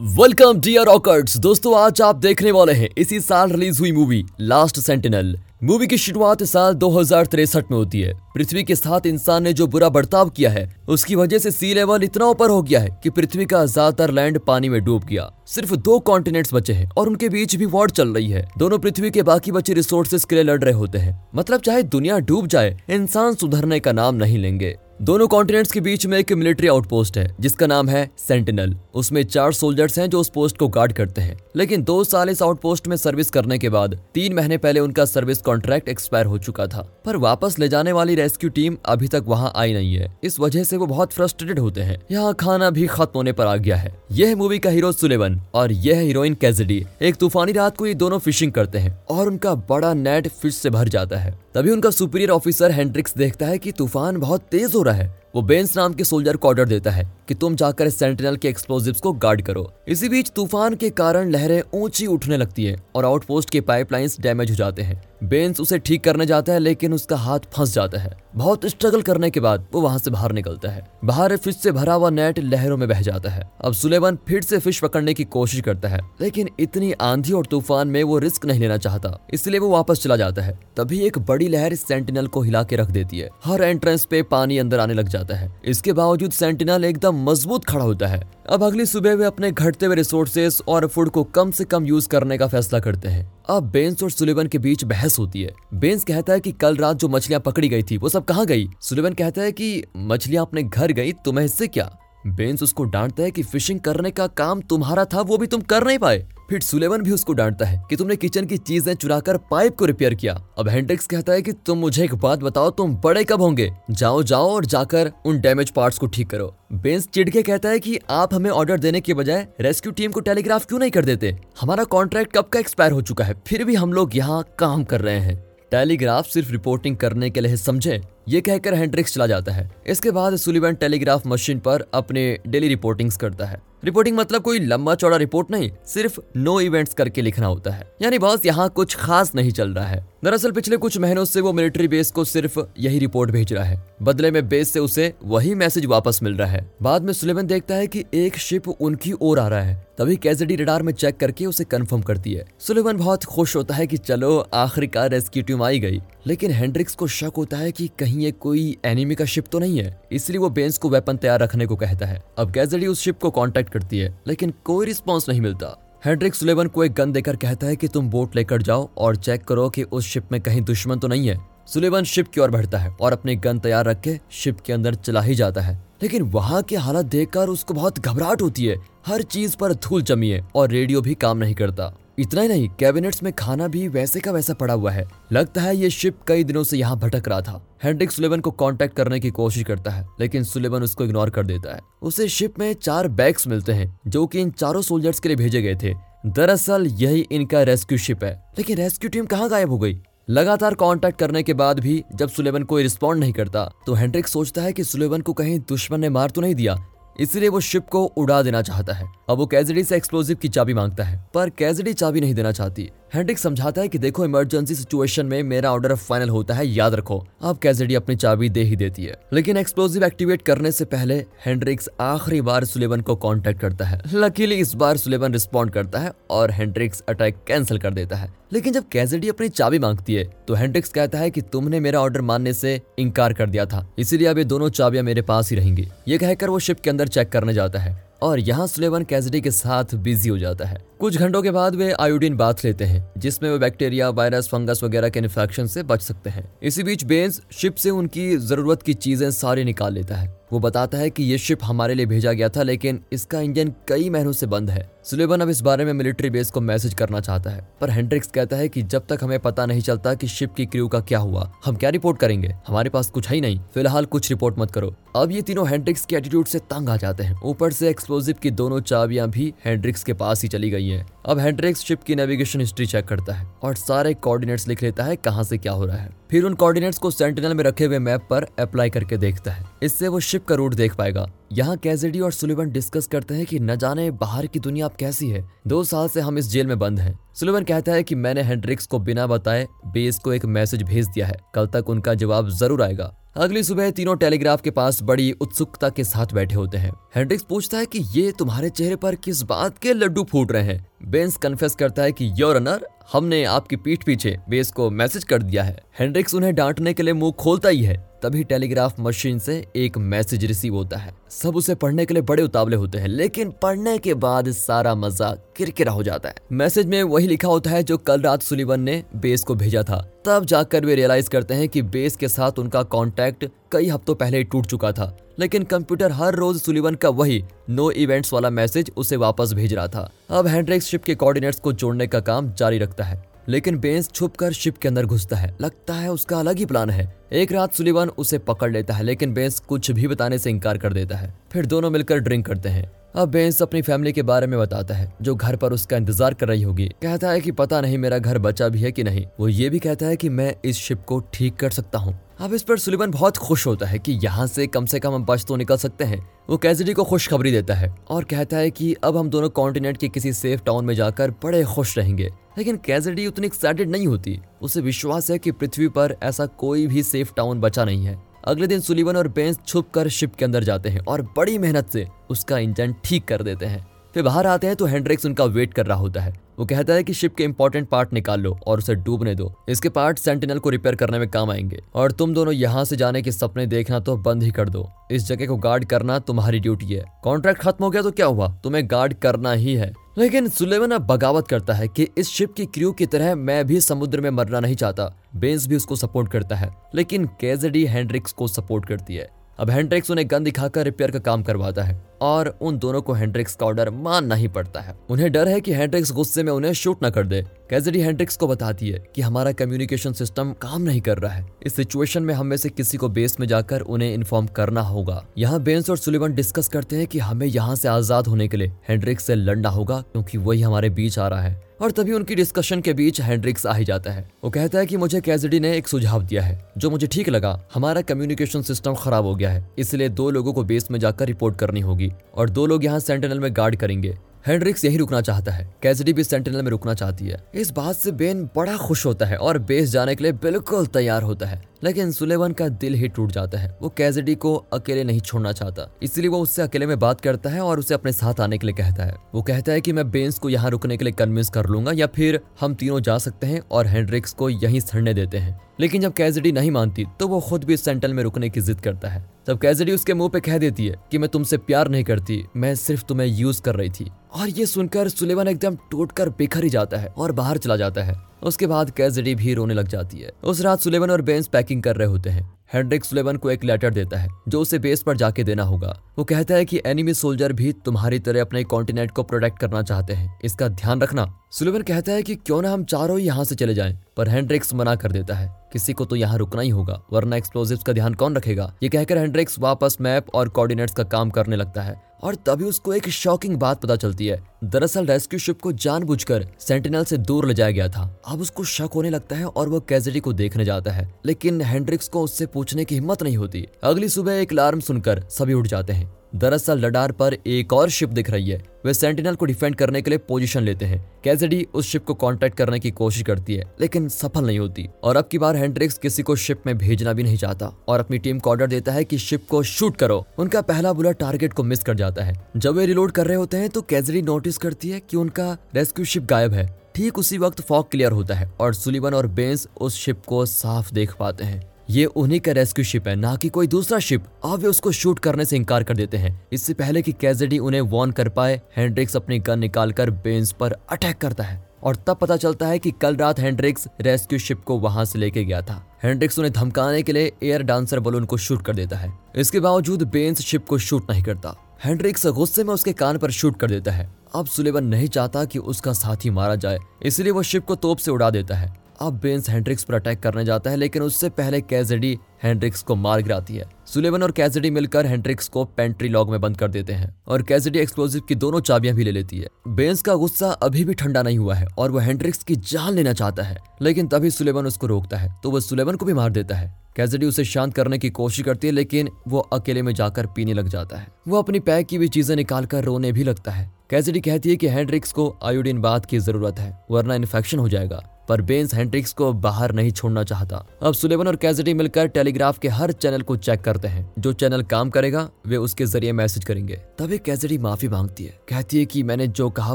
Welcome dear रॉकर्ट्स दोस्तों, आज आप देखने वाले हैं इसी साल रिलीज़ हुई मूवी लास्ट सेंटिनल मूवी की शुरुआत साल दो में होती है। पृथ्वी के साथ इंसान ने जो बुरा बर्ताव किया है, उसकी वजह से सी लेवल इतना ऊपर हो गया है कि पृथ्वी का ज़्यादातर लैंड पानी में डूब गया। सिर्फ़ दो कॉन्टिनेंट्स बचे हैं और उनके बीच भी वॉर चल रही है। दोनों पृथ्वी के बाकी बचे रिसोर्सेज के लिए लड़ रहे होते हैं। मतलब चाहे दुनिया डूब जाए, इंसान सुधरने का नाम नहीं लेंगे। दोनों कॉन्टिनेंट्स के बीच में एक मिलिट्री आउटपोस्ट है, जिसका नाम है सेंटिनल उसमें चार सोल्जर्स हैं जो उस पोस्ट को गार्ड करते हैं। लेकिन दो साल इस आउटपोस्ट में सर्विस करने के बाद, तीन महीने पहले उनका सर्विस कॉन्ट्रैक्ट एक्सपायर हो चुका था। पर वापस ले जाने वाली रेस्क्यू टीम अभी तक वहाँ आई नहीं है। इस वजह से वो बहुत फ्रस्ट्रेटेड होते हैं। यहाँ खाना भी खत्म होने पर आ गया है। यह मूवी का हीरो सुलेवन और यह हीरोइन कैजडी एक तूफानी रात को ये दोनों फिशिंग करते हैं और उनका बड़ा नेट फ़िश से भर जाता है। तभी उनका सुपीरियर ऑफिसर हेंड्रिक्स देखता है की तूफ़ान बहुत तेज हो रहा है। वो बेंस नाम के सोल्जर को ऑर्डर देता है कि तुम जाकर सेंटिनल के एक्सप्लोजिव्स को गार्ड करो। इसी बीच तूफ़ान के कारण लहरें ऊँची उठने लगती है और आउटपोस्ट के पाइपलाइंस डैमेज हो जाते हैं। बेंस उसे ठीक करने जाता है, लेकिन उसका हाथ फंस जाता है। बहुत स्ट्रगल करने के बाद वो वहाँ से बाहर निकलता है। बाहर फ़िश से भरा हुआ नेट लहरों में बह जाता है। अब सुलेवन फिर से फ़िश पकड़ने की कोशिश करता है, लेकिन इतनी आंधी और तूफ़ान में वो रिस्क नहीं लेना चाहता। इसलिए वो वापस चला जाता है। तभी एक बड़ी लहर सेंटिनल को हिला के रख देती है। हर एंट्रेंस पे पानी अंदर आने लग जाता है। इसके बावजूद सेंटिनल एकदम मज़बूत खड़ा होता है। अब अगली सुबह वे अपने घटते हुए रिसोर्सेस और फ़ूड को कम से कम यूज़ करने का फैसला करते हैं। अब बेंस और सुलेवन के बीच बहस होती है। बेंस कहता है कि कल रात जो मछलियाँ पकड़ी गई थी, वो सब कहाँ गई? सुलेवन कहता है कि मछलियाँ अपने घर गई, तुम्हें इससे क्या? बेंस उसको डांटता है कि फिशिंग करने का काम तुम्हारा था, वो भी तुम कर नहीं पाए। फिर सुलेवन भी उसको डांटता है कि तुमने किचन की चीज़ें चुराकर पाइप को रिपेयर किया। अब हेंड्रिक्स कहता है कि तुम मुझे एक बात बताओ, तुम बड़े कब होंगे? जाओ जाओ और जाकर उन डैमेज पार्ट्स को ठीक करो। बेंस चिड़के कहता है कि आप हमें ऑर्डर देने के बजाय रेस्क्यू टीम को टेलीग्राफ क्यों नहीं कर देते? हमारा कॉन्ट्रैक्ट कब का एक्सपायर हो चुका है? फिर भी हम लोग यहाँ काम कर रहे हैं। टेलीग्राफ सिर्फ़ रिपोर्टिंग करने के लिए समझे, ये कहकर हेंड्रिक्स चला जाता है। इसके बाद सुलिवन टेलीग्राफ मशीन पर अपने डेली रिपोर्टिंग्स करता है। रिपोर्टिंग मतलब कोई लंबा चौड़ा रिपोर्ट नहीं, सिर्फ़ नो इवेंट्स करके लिखना होता है। यानी बस यहाँ कुछ खास नहीं चल रहा है। दरअसल पिछले कुछ महीनों से वो मिलिट्री बेस को सिर्फ़ यही रिपोर्ट भेज रहा है। बदले में बेस से उसे वही मैसेज वापस मिल रहा है। बाद में सुलेवन देखता है कि एक शिप उनकी ओर आ रहा है। तभी कैजेडी रडार में चेक करके उसे कंफर्म करती है। सुलेमन बहुत खुश होता है कि चलो, आखिरकार रेस्क्यू टीम आई गई। लेकिन हेंड्रिक्स को शक होता है कि कहीं ये कोई एनिमी का शिप तो नहीं है। इसलिए वो बेंस को वेपन तैयार रखने को कहता है। अब कैजेडी उस शिप को कांटेक्ट करती है, लेकिन कोई रिस्पॉन्स नहीं मिलता। हेड्रिक सुलेवन को एक गन देकर कहता है कि तुम बोट लेकर जाओ और चेक करो कि उस शिप में कहीं दुश्मन तो नहीं है। सुलेवन शिप की ओर बढ़ता है और अपनी गन तैयार रख के शिप के अंदर चला ही जाता है। लेकिन वहाँ की हालत देखकर उसको बहुत घबराहट होती है। हर चीज़ पर धूल जमी है और रेडियो भी काम नहीं करता। इतना ही नहीं, कैबिनेट्स में खाना भी वैसे का वैसा पड़ा हुआ है। लगता है ये शिप कई दिनों से यहाँ भटक रहा था। हेंड्रिक सुलेवन को कांटेक्ट करने की कोशिश करता है, लेकिन सुलेवन उसको इग्नोर कर देता है। उसे शिप में चार बैग्स मिलते हैं, जो कि इन चारों सोल्जर्स के लिए भेजे गए थे। दरअसल यही इनका रेस्क्यू शिप है। लेकिन रेस्क्यू टीम कहाँ गायब हो गई? लगातार कांटेक्ट करने के बाद भी जब सुलेवन कोई रिस्पॉन्ड नहीं करता तो हेंड्रिक सोचता है कि सुलेवन को कहीं दुश्मन ने मार तो नहीं दिया। इसलिए वो शिप को उड़ा देना चाहता है। अब वो कैजडी से एक्सप्लोजिव की चाबी माँगता है। पर कैजडी चाबी नहीं देना चाहती। हेंड्रिक समझाता है कि देखो इमरजेंसी सिचुएशन में मेरा ऑर्डर फाइनल होता है, याद रखो। अब कैजडी अपनी चाबी दे ही देती है। लेकिन एक्सप्लोजिव एक्टिवेट करने से पहले हेंड्रिक्स आखिरी बार सुलेवन को कांटेक्ट करता है। लकीली इस बार सुलेवन रिस्पॉन्ड करता है और हेंड्रिक्स अटैक कैंसिल कर देता है। लेकिन जब कैजडी अपनी चाबी मांगती है तो हेंड्रिक्स कहता है कि तुमने मेरा ऑर्डर मानने से इनकार कर दिया था। इसीलिए अब ये दोनों चाबियाँ मेरे पास ही रहेंगी। ये कहकर वो शिप के अंदर चेक करने जाता है और यहाँ स्लेवन कैजडी के साथ बिज़ी हो जाता है। कुछ घंटों के बाद वे आयोडीन बाथ लेते हैं, जिसमें वे बैक्टीरिया, वायरस, फंगस वगैरह के इन्फेक्शन से बच सकते हैं। इसी बीच बेंस शिप से उनकी ज़रूरत की चीज़ें सारी निकाल लेता है। वो बताता है कि ये शिप हमारे लिए भेजा गया था, लेकिन इसका इंजन कई महीनों से बंद है। सुलेवन अब इस बारे में मिलिट्री बेस को मैसेज करना चाहता है, पर हेंड्रिक्स कहता है कि जब तक हमें पता नहीं चलता कि शिप की क्रू का क्या हुआ, हम क्या रिपोर्ट करेंगे? हमारे पास कुछ है ही नहीं। फ़िलहाल कुछ रिपोर्ट मत करो। अब ये तीनों हेंड्रिक्स के एटीट्यूड से तंग आ जाते हैं। ऊपर से एक्सप्लोजिव की दोनों चाबियाँ भी हेंड्रिक्स के पास ही चली गई है। अब हेंड्रिक्स शिप की नेविगेशन हिस्ट्री चेक करता है और सारे कोऑर्डिनेट्स लिख लेता है कहाँ से क्या हो रहा है। फिर उन कोऑर्डिनेट्स को सेंटिनल में रखे हुए मैप पर अप्लाई करके देखता है। इससे वो शिप का रूट देख पाएगा। यहाँ कैजेडी और सुलिवन डिस्कस करते हैं कि न जाने बाहर की दुनिया अब कैसी है। दो साल से हम इस जेल में बंद हैं। सुलिवन कहता है कि मैंने हेंड्रिक्स को बिना बताए बेस को एक मैसेज भेज दिया है। कल तक उनका जवाब ज़रूर आएगा। अगली सुबह तीनों टेलीग्राफ के पास बड़ी उत्सुकता के साथ बैठे होते हैं। हेंड्रिक्स पूछता है कि ये तुम्हारे चेहरे पर किस बात के लड्डू फूट रहे हैं? बेंस कन्फेस करता है कि, योर अनर, हमने आपकी पीठ पीछे बेस को मैसेज कर दिया है। हेंड्रिक्स उन्हें डांटने के लिए मुँह खोलता ही है। तभी टेलीग्राफ मशीन से एक मैसेज रिसीव होता है। सब उसे पढ़ने के लिए बड़े उतावले होते हैं, लेकिन पढ़ने के बाद सारा मज़ा किरकिरा हो जाता है। मैसेज में वही लिखा होता है जो कल रात सुलिवन ने बेस को भेजा था। तब जाकर वे रियलाइज़ करते हैं कि बेस के साथ उनका कॉन्टेक्ट कई हफ्तों पहले टूट चुका था। लेकिन कंप्यूटर हर रोज सुलिवन का वही नो इवेंट्स वाला मैसेज उसे वापस भेज रहा था। अब हैंड्रिक्स शिप के कोऑर्डिनेट्स को जोड़ने का काम जारी रखता है, लेकिन बेंस छुप शिप के अंदर घुसता है। लगता है उसका अलग ही प्लान है। एक रात सुलिवन उसे पकड़ लेता है, लेकिन बेंस कुछ भी बताने से इनकार कर देता है। फिर दोनों मिलकर ड्रिंक करते हैं। अब बेंस अपनी फैमिली के बारे में बताता है, जो घर पर उसका इंतज़ार कर रही होगी। कहता है कि पता नहीं मेरा घर बचा भी है कि नहीं। वो ये भी कहता है कि मैं इस शिप को ठीक कर सकता हूँ। अब इस पर सुलिवन बहुत खुश होता है कि यहाँ से कम से कम हम बच तो निकल सकते हैं। वो कैजडी को खुशखबरी देता है और कहता है कि अब हम दोनों कॉन्टिनेंट के किसी सेफ़ टाउन में जाकर बड़े खुश रहेंगे। लेकिन कैजडी उतनी एक्साइटेड नहीं होती। उसे विश्वास है कि पृथ्वी पर ऐसा कोई भी सेफ़ टाउन बचा नहीं है। अगले दिन सुलिवन और बेंस छुप कर शिप के अंदर जाते हैं और बड़ी मेहनत से उसका इंजन ठीक कर देते हैं। फिर बाहर आते हैं तो हेंड्रिक्स उनका वेट कर रहा होता है। वो कहता है कि शिप के इंपॉर्टेंट पार्ट निकाल लो और उसे डूबने दो। इसके पार्ट सेंटिनल को रिपेयर करने में काम आएँगे। और तुम दोनों यहाँ से जाने के सपने देखना तो बंद ही कर दो। इस जगह को गार्ड करना तुम्हारी ड्यूटी है। कॉन्ट्रैक्ट खत्म हो गया तो क्या हुआ? तुम्हें गार्ड करना ही है। लेकिन सुलेवन अब बगावत करता है कि इस शिप की क्रू की तरह मैं भी समुद्र में मरना नहीं चाहता। बेंस भी उसको सपोर्ट करता है। लेकिन केजेडी हैंड्रिक्स को सपोर्ट करती है। अब हैंड्रिक्स उन्हें गन दिखाकर रिपेयर का काम करवाता है और उन दोनों को हैंड्रिक्स का ऑर्डर मानना ही पड़ता है। उन्हें डर है कि हैंड्रिक्स गुस्से में उन्हें शूट न कर दे। कैजडी हैंड्रिक्स को बताती है कि हमारा कम्युनिकेशन सिस्टम काम नहीं कर रहा है। इस सिचुएशन में हम में से किसी को बेस में जाकर उन्हें इन्फॉर्म करना होगा। यहाँ बेंस और सुलिवन डिस्कस करते हैं कि हमें यहाँ से आज़ाद होने के लिए हैंड्रिक्स से लड़ना होगा, क्योंकि वही हमारे बीच आ रहा है। और तभी उनकी डिस्कशन के बीच हैंड्रिक्स आ ही जाता है। वो कहता है कि मुझे कैजडी ने एक सुझाव दिया है, जो मुझे ठीक लगा। हमारा कम्युनिकेशन सिस्टम खराब हो गया है, इसलिए दो लोगों को बेस में जाकर रिपोर्ट करनी होगी, और दो लोग यहाँ सेंटिनल में गार्ड करेंगे। हेनरिक्स यही रुकना चाहता है। कैसिडी भी सेंटिनल में रुकना चाहती है। इस बात से बेन बड़ा खुश होता है और बेस जाने के लिए बिल्कुल तैयार होता है। लेकिन सुलेवन का दिल ही टूट जाता है। वो कैजिडी को अकेले नहीं छोड़ना चाहता। इसलिए वो उससे अकेले में बात करता है और उसे अपने साथ आने के लिए कहता है। वो कहता है कि मैं बेंस को यहाँ रुकने के लिए कन्विंस कर लूँगा या फिर हम तीनों जा सकते हैं और हेनरिक्स को यहीं सड़ने देते हैं। लेकिन जब कैजिडी नहीं मानती तो वो खुद भी सेंटल में रुकने की जिद करता है। तब कैजडी उसके मुँह पे कह देती है कि मैं तुमसे प्यार नहीं करती, मैं सिर्फ़ तुम्हें यूज़ कर रही थी। और ये सुनकर सुलेवन एकदम टूट कर बिखर ही जाता है और बाहर चला जाता है। उसके बाद कैजडी भी रोने लग जाती है। उस रात सुलेवन और बेंस पैकिंग कर रहे होते हैं। हेनरिक सुलेवन को एक लेटर देता है, जो उसे बेस पर जाके देना होगा। वो कहता है कि एनिमी सोल्जर भी तुम्हारी तरह अपने कॉन्टिनेंट को प्रोटेक्ट करना चाहते हैं। इसका ध्यान रखना। सुलेवन कहता है कि क्यों ना हम चारों यहाँ से चले जाएँ, पर हेनड्रिक्स मना कर देता है। किसी को तो यहाँ रुकना ही होगा, वरना एक्सप्लोजिव का ध्यान कौन रखेगा? ये कहकर हेनड्रिक्स वापस मैप और कोऑर्डिनेट्स का काम करने लगता है। और तभी उसको एक शॉकिंग बात पता चलती है। दरअसल रेस्क्यू शिप को जानबूझकर सेंटिनल से दूर ले जाया गया था। अब उसको शक होने लगता है और वो कैजेडी को देखने जाता है। लेकिन हेंड्रिक्स को उससे पूछने की हिम्मत नहीं होती। अगली सुबह एक अलार्म सुनकर सभी उठ जाते हैं। दरअसल लडार पर एक और शिप दिख रही है। वे सेंटिनल को डिफेंड करने के लिए पोजीशन लेते हैं। कैजेडी उस शिप को कांटेक्ट करने की कोशिश करती है, लेकिन सफल नहीं होती। और अब की बार हेंड्रिक्स किसी को शिप में भेजना भी नहीं चाहता। और अपनी टीम को ऑर्डर देता है कि शिप को शूट करो। उनका पहला बुला टारगेट को मिस कर जाता है। जब वे रिलोड कर रहे होते हैं तो कैजेडी नोटिस करती है की उनका रेस्क्यू शिप गायब है। ठीक उसी वक्त फॉग क्लियर होता है और सुलिवन और बेंस उस शिप को साफ़ देख पाते हैं। ये उन्हीं का रेस्क्यू शिप है, ना कि कोई दूसरा शिप। अब वे उसको शूट करने से इनकार कर देते हैं। इससे पहले कि कैजेडी उन्हें वॉर्न कर पाए, हेंड्रिक्स अपनी गन निकालकर बेंस पर अटैक करता है। और तब पता चलता है कि कल रात हेंड्रिक्स रेस्क्यू शिप को वहाँ से लेके गया था। हेंड्रिक्स उन्हें धमकाने के लिए एयर डांसर बलून को शूट कर देता है। इसके बावजूद बेंस शिप को शूट नहीं करता। हेंड्रिक्स गुस्से में उसके कान पर शूट कर देता है। अब सुलेवन नहीं चाहता कि उसका साथी मारा जाए, इसलिए वो शिप को तोप से उड़ा देता है। अब बेंस हैंड्रिक्स पर अटैक करने जाता है लेकिन उससे पहले कैजेडी हैंड्रिक्स को मार गिराती है। सुलेवन और कैजेडी मिलकर हैंड्रिक्स को पेंट्री लॉग में बंद कर देते हैं और कैजेडी एक्सप्लोजिव की दोनों चाबियाँ भी ले लेती है। बेंस का गुस्सा अभी भी ठंडा नहीं हुआ है और वह हैंड्रिक्स की जान लेना चाहता है, लेकिन तभी सुलेवन उसको रोकता है तो वह सुलेवन को भी मार देता है। कैजेडी उसे शांत करने की कोशिश करती है, लेकिन वो अकेले में जाकर पीने लग जाता है। वो अपनी पैक की भी चीज़ें निकालकर रोने भी लगता है। कैजेडी कहती है कि हैंड्रिक्स को आयोडीन बात की ज़रूरत है, वरना इन्फेक्शन हो जाएगा, पर बेंस हेंड्रिक्स को बाहर नहीं छोड़ना चाहता। अब सुलेवन और कैजडी मिलकर टेलीग्राफ के हर चैनल को चेक करते हैं। जो चैनल काम करेगा, वे उसके ज़रिए मैसेज करेंगे। तभी कैजडी माफ़ी मांगती है। कहती है कि मैंने जो कहा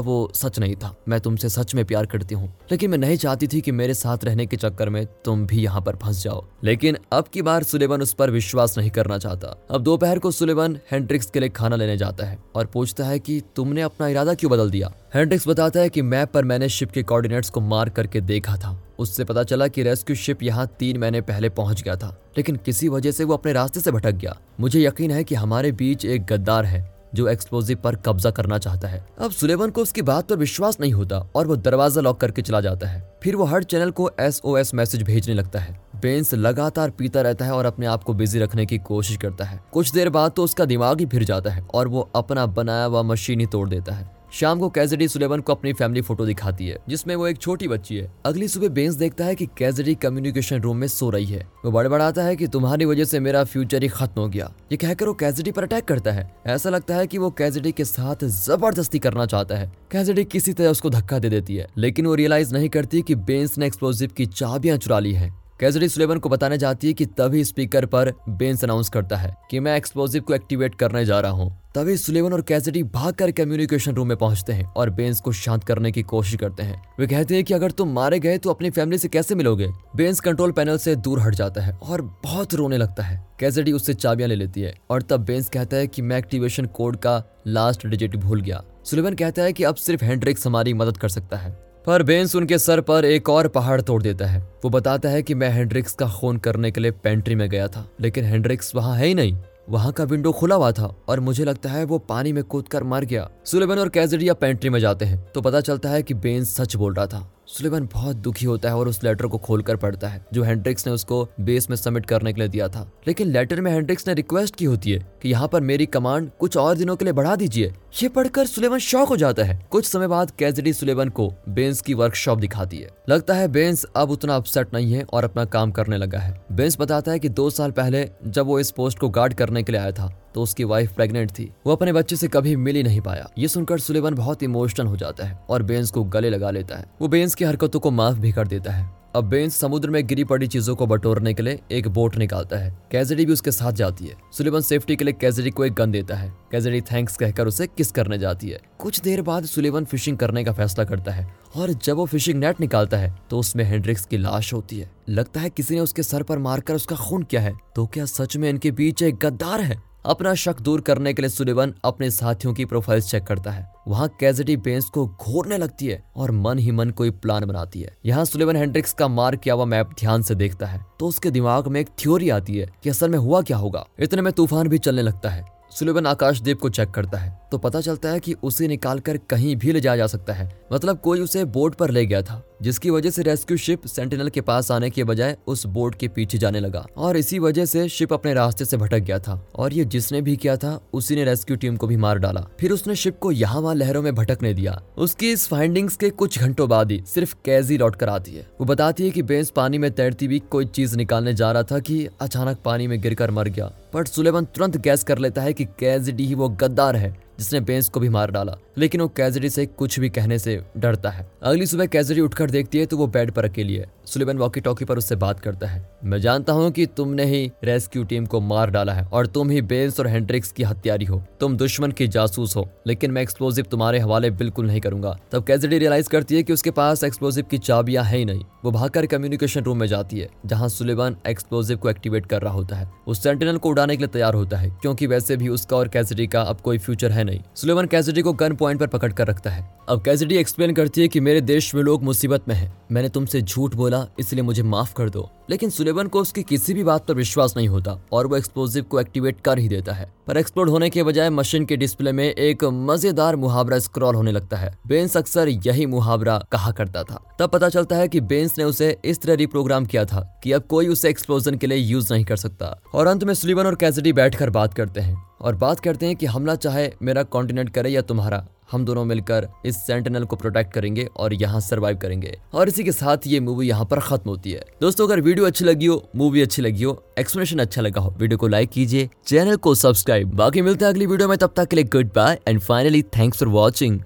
वो सच नहीं था। मैं तुमसे सच में प्यार करती हूँ। लेकिन मैं नहीं चाहती थी कि मेरे साथ रहने के चक्कर में तुम भी यहाँ पर फंस जाओ। लेकिन अब की बार सुलेबन उस पर विश्वास नहीं करना चाहता। अब दोपहर को सुलेबन हेंड्रिक्स के लिए खाना लेने जाता है और पूछता है कि तुमने अपना इरादा क्यों बदल दिया? हेंड्रिक्स बताता है कि मैप पर मैंने शिप के कोऑर्डिनेट्स को मार्क करके देखा था। उससे पता चला कि रेस्क्यू शिप यहाँ तीन महीने पहले पहुँच गया था, लेकिन किसी वजह से वो अपने रास्ते से भटक गया। मुझे यकीन है कि हमारे बीच एक गद्दार है, जो एक्सप्लोजिव पर कब्जा करना चाहता है। अब सुलेवन को उसकी बात पर विश्वास नहीं होता और वो दरवाज़ा लॉक करके चला जाता है। फिर वो हर चैनल को एसओएस मैसेज भेजने लगता है। बेंस लगातार पीता रहता है और अपने आप को बिज़ी रखने की कोशिश करता है। कुछ देर बाद तो उसका दिमाग ही फिर जाता है और वो अपना बनाया हुआ मशीन ही तोड़ देता है। शाम को कैजडी सुलेवन को अपनी फैमिली फ़ोटो दिखाती है, जिसमें वो एक छोटी बच्ची है। अगली सुबह बेंस देखता है कि कैजडी कम्युनिकेशन रूम में सो रही है। वो बड़बड़ाता है कि तुम्हारी वजह से मेरा फ्यूचर ही खत्म हो गया। ये कहकर वो कैजडी पर अटैक करता है। ऐसा लगता है कि वो कैजडी के साथ ज़बरदस्ती करना चाहता है। कैजडी किसी तरह उसको धक्का दे देती है, लेकिन वो रियलाइज़ नहीं करती कि बेंस ने एक्सप्लोजिव की चाबियाँ चुरा ली है। कैजडी सुलेवन को बताने जाती है कि तभी स्पीकर पर बेंस अनाउंस करता है कि मैं एक्सप्लोजिव को एक्टिवेट करने जा रहा हूँ। तभी सुलेवन और कैजडी भागकर कम्युनिकेशन रूम में पहुँचते हैं और बेंस को शांत करने की कोशिश करते हैं। वे कहते हैं कि अगर तुम मारे गए तो अपनी फैमिली से कैसे मिलोगे? बेंस कंट्रोल पैनल से दूर हट जाता है और बहुत रोने लगता है। कैजडी उससे चाबियाँ ले लेती है और तब बेंस कहता है कि मैं एक्टिवेशन कोड का लास्ट डिजिट भूल गया। सुलेवन कहता है कि अब सिर्फ़ हैंड्रिक्स हमारी मदद कर सकता है। पर बेंस उनके सर पर एक और पहाड़ तोड़ देता है। वो बताता है कि मैं हेंड्रिक्स का खून करने के लिए पेंट्री में गया था, लेकिन हेंड्रिक्स वहाँ है ही नहीं। वहाँ का विंडो खुला हुआ था और मुझे लगता है वो पानी में कूद कर मर गया। सुलेबन और कैजडिया पेंट्री में जाते हैं तो पता चलता है कि बेंस सच बोल रहा था। सुलेवन बहुत दुखी होता है और उस लेटर को खोलकर पढ़ता है, जो हेंड्रिक्स ने उसको बेस में सबमिट करने के लिए दिया था। लेकिन लेटर में हेंड्रिक्स ने रिक्वेस्ट की होती है कि यहाँ पर मेरी कमांड कुछ और दिनों के लिए बढ़ा दीजिए। ये पढ़कर सुलेवन शौक हो जाता है। कुछ समय बाद कैजडी सुलेवन को बेंस की वर्कशॉप दिखाती है। लगता है बेंस अब उतना अपसेट नहीं है और अपना काम करने लगा है। बेंस बताता है की दो साल पहले जब वो इस पोस्ट को गार्ड करने के लिए आया था तो उसकी वाइफ प्रेग्नेंट थी। वो अपने बच्चे से कभी मिल ही नहीं पाया। ये सुनकर सुलेवन बहुत इमोशनल हो जाता है और बेंस को गले लगा लेता है। वो बेंस की हरकतों को माफ़ भी कर देता है। अब बेंस समुद्र में गिरी पड़ी चीज़ों को बटोरने के लिए एक बोट निकालता है। कैजडी भी उसके साथ जाती है। सुलेवन सेफ्टी के लिए कैजडी को एक गन देता है। कैजडी थैंक्स कहकर उसे किस करने जाती है। कुछ देर बाद सुलेवन फिशिंग करने का फैसला करता है और जब वो फिशिंग नेट निकालता है तो उसमें हेंड्रिक्स की लाश होती है। लगता है किसी ने उसके सर पर मारकर उसका खून किया है। तो क्या सच में इनके बीच एक गद्दार है? अपना शक दूर करने के लिए सुलेवन अपने साथियों की प्रोफ़ाइल चेक करता है। वहाँ कैजेटी बेंस को घोरने लगती है और मन ही मन कोई प्लान बनाती है। यहाँ सुलेवन हेंड्रिक्स का मार किया हुआ मैप ध्यान से देखता है तो उसके दिमाग में एक थ्योरी आती है कि असल में हुआ क्या होगा। इतने में तूफ़ान भी चलने लगता है। सुलेवन आकाशदीप को चेक करता है। तो पता चलता है कि उसे निकालकर कहीं भी ले जाया जा सकता है। मतलब कोई उसे बोट पर ले गया था, जिसकी वजह से रेस्क्यू शिप सेंटिनल के पास आने के बजाय उस बोट के पीछे जाने लगा। और इसी वजह से शिप अपने रास्ते से भटक गया था। और ये जिसने भी किया था, उसी ने रेस्क्यू टीम को भी मार डाला। फिर उसने शिप को यहाँ वहाँ लहरों में भटकने दिया। उसकी इस फाइंडिंग्स के कुछ घंटों बाद ही सिर्फ़ कैजी लौट कर आती है। वो बताती है की बेंस पानी में तैरती हुई कोई चीज़ निकालने जा रहा था की अचानक पानी में गिर मर गया। बट सुलेवन तुरंत गैस कर लेता है की कैजिडी ही वो गद्दार है। जिसने बेंस को भी मार डाला। लेकिन वो कैजरी से कुछ भी कहने से डरता है। अगली सुबह कैजरी उठकर देखती है तो वो बेड पर अकेली है। सुलेबन वॉकी टॉकी पर उससे बात करता है। मैं जानता हूँ कि तुमने ही रेस्क्यू टीम को मार डाला है और तुम ही बेंस और हेंड्रिक्स की हत्यारी हो। तुम दुश्मन की जासूस हो, लेकिन मैं एक्सप्लोजिव तुम्हारे हवाले बिल्कुल नहीं करूँगा। तब कैजडी रियलाइज़ करती है कि उसके पास एक्सप्लोजिव की चाबियाँ है ही नहीं। वो भागकर कम्युनिकेशन रूम में जाती है, जहाँ सुलेबन एक्सप्लोजिव को एक्टिवेट कर रहा होता है। उस सेंटिनल को उड़ाने के लिए तैयार होता है, क्योंकि वैसे भी उसका और कैजडी का अब कोई फ्यूचर है नहीं। सुलेबन कैसिडी को गन पॉइंट पर पकड़ कर रखता है। अब कैसिडी एक्सप्लेन करती है कि मेरे देश में लोग मुसीबत में हैं। मैंने तुमसे झूठ बोला, इसलिए मुझे माफ़ कर दो। लेकिन सुलेवन को उसकी किसी भी बात पर विश्वास नहीं होता और वो एक्सप्लोजिव को एक्टिवेट कर ही देता है। पर एक्सप्लोड होने के बजाय मशीन के डिस्प्ले में एक मज़ेदार मुहावरा स्क्रॉल होने लगता है। बेंस अक्सर यही मुहावरा कहा करता था। तब पता चलता है कि बेंस ने उसे इस तरह रिप्रोग्राम किया था कि अब कोई उसे एक्सप्लोजन के लिए यूज़ नहीं कर सकता। और अंत में सुलेवन और कैसिडी बैठकर बात करते हैं। और बात करते हैं कि हमला चाहे मेरा कॉन्टिनेंट करे या तुम्हारा, हम दोनों मिलकर इस सेंटिनल को प्रोटेक्ट करेंगे और यहाँ सरवाइव करेंगे। और इसी के साथ ये मूवी यहाँ पर खत्म होती है। दोस्तों, अगर वीडियो अच्छी लगी हो मूवी अच्छी लगी हो एक्सप्लेनेशन अच्छा लगा हो वीडियो को लाइक कीजिए चैनल को सब्सक्राइब बाकी मिलते हैं अगली वीडियो में, तब तक के लिए goodbye and finally thanks for watching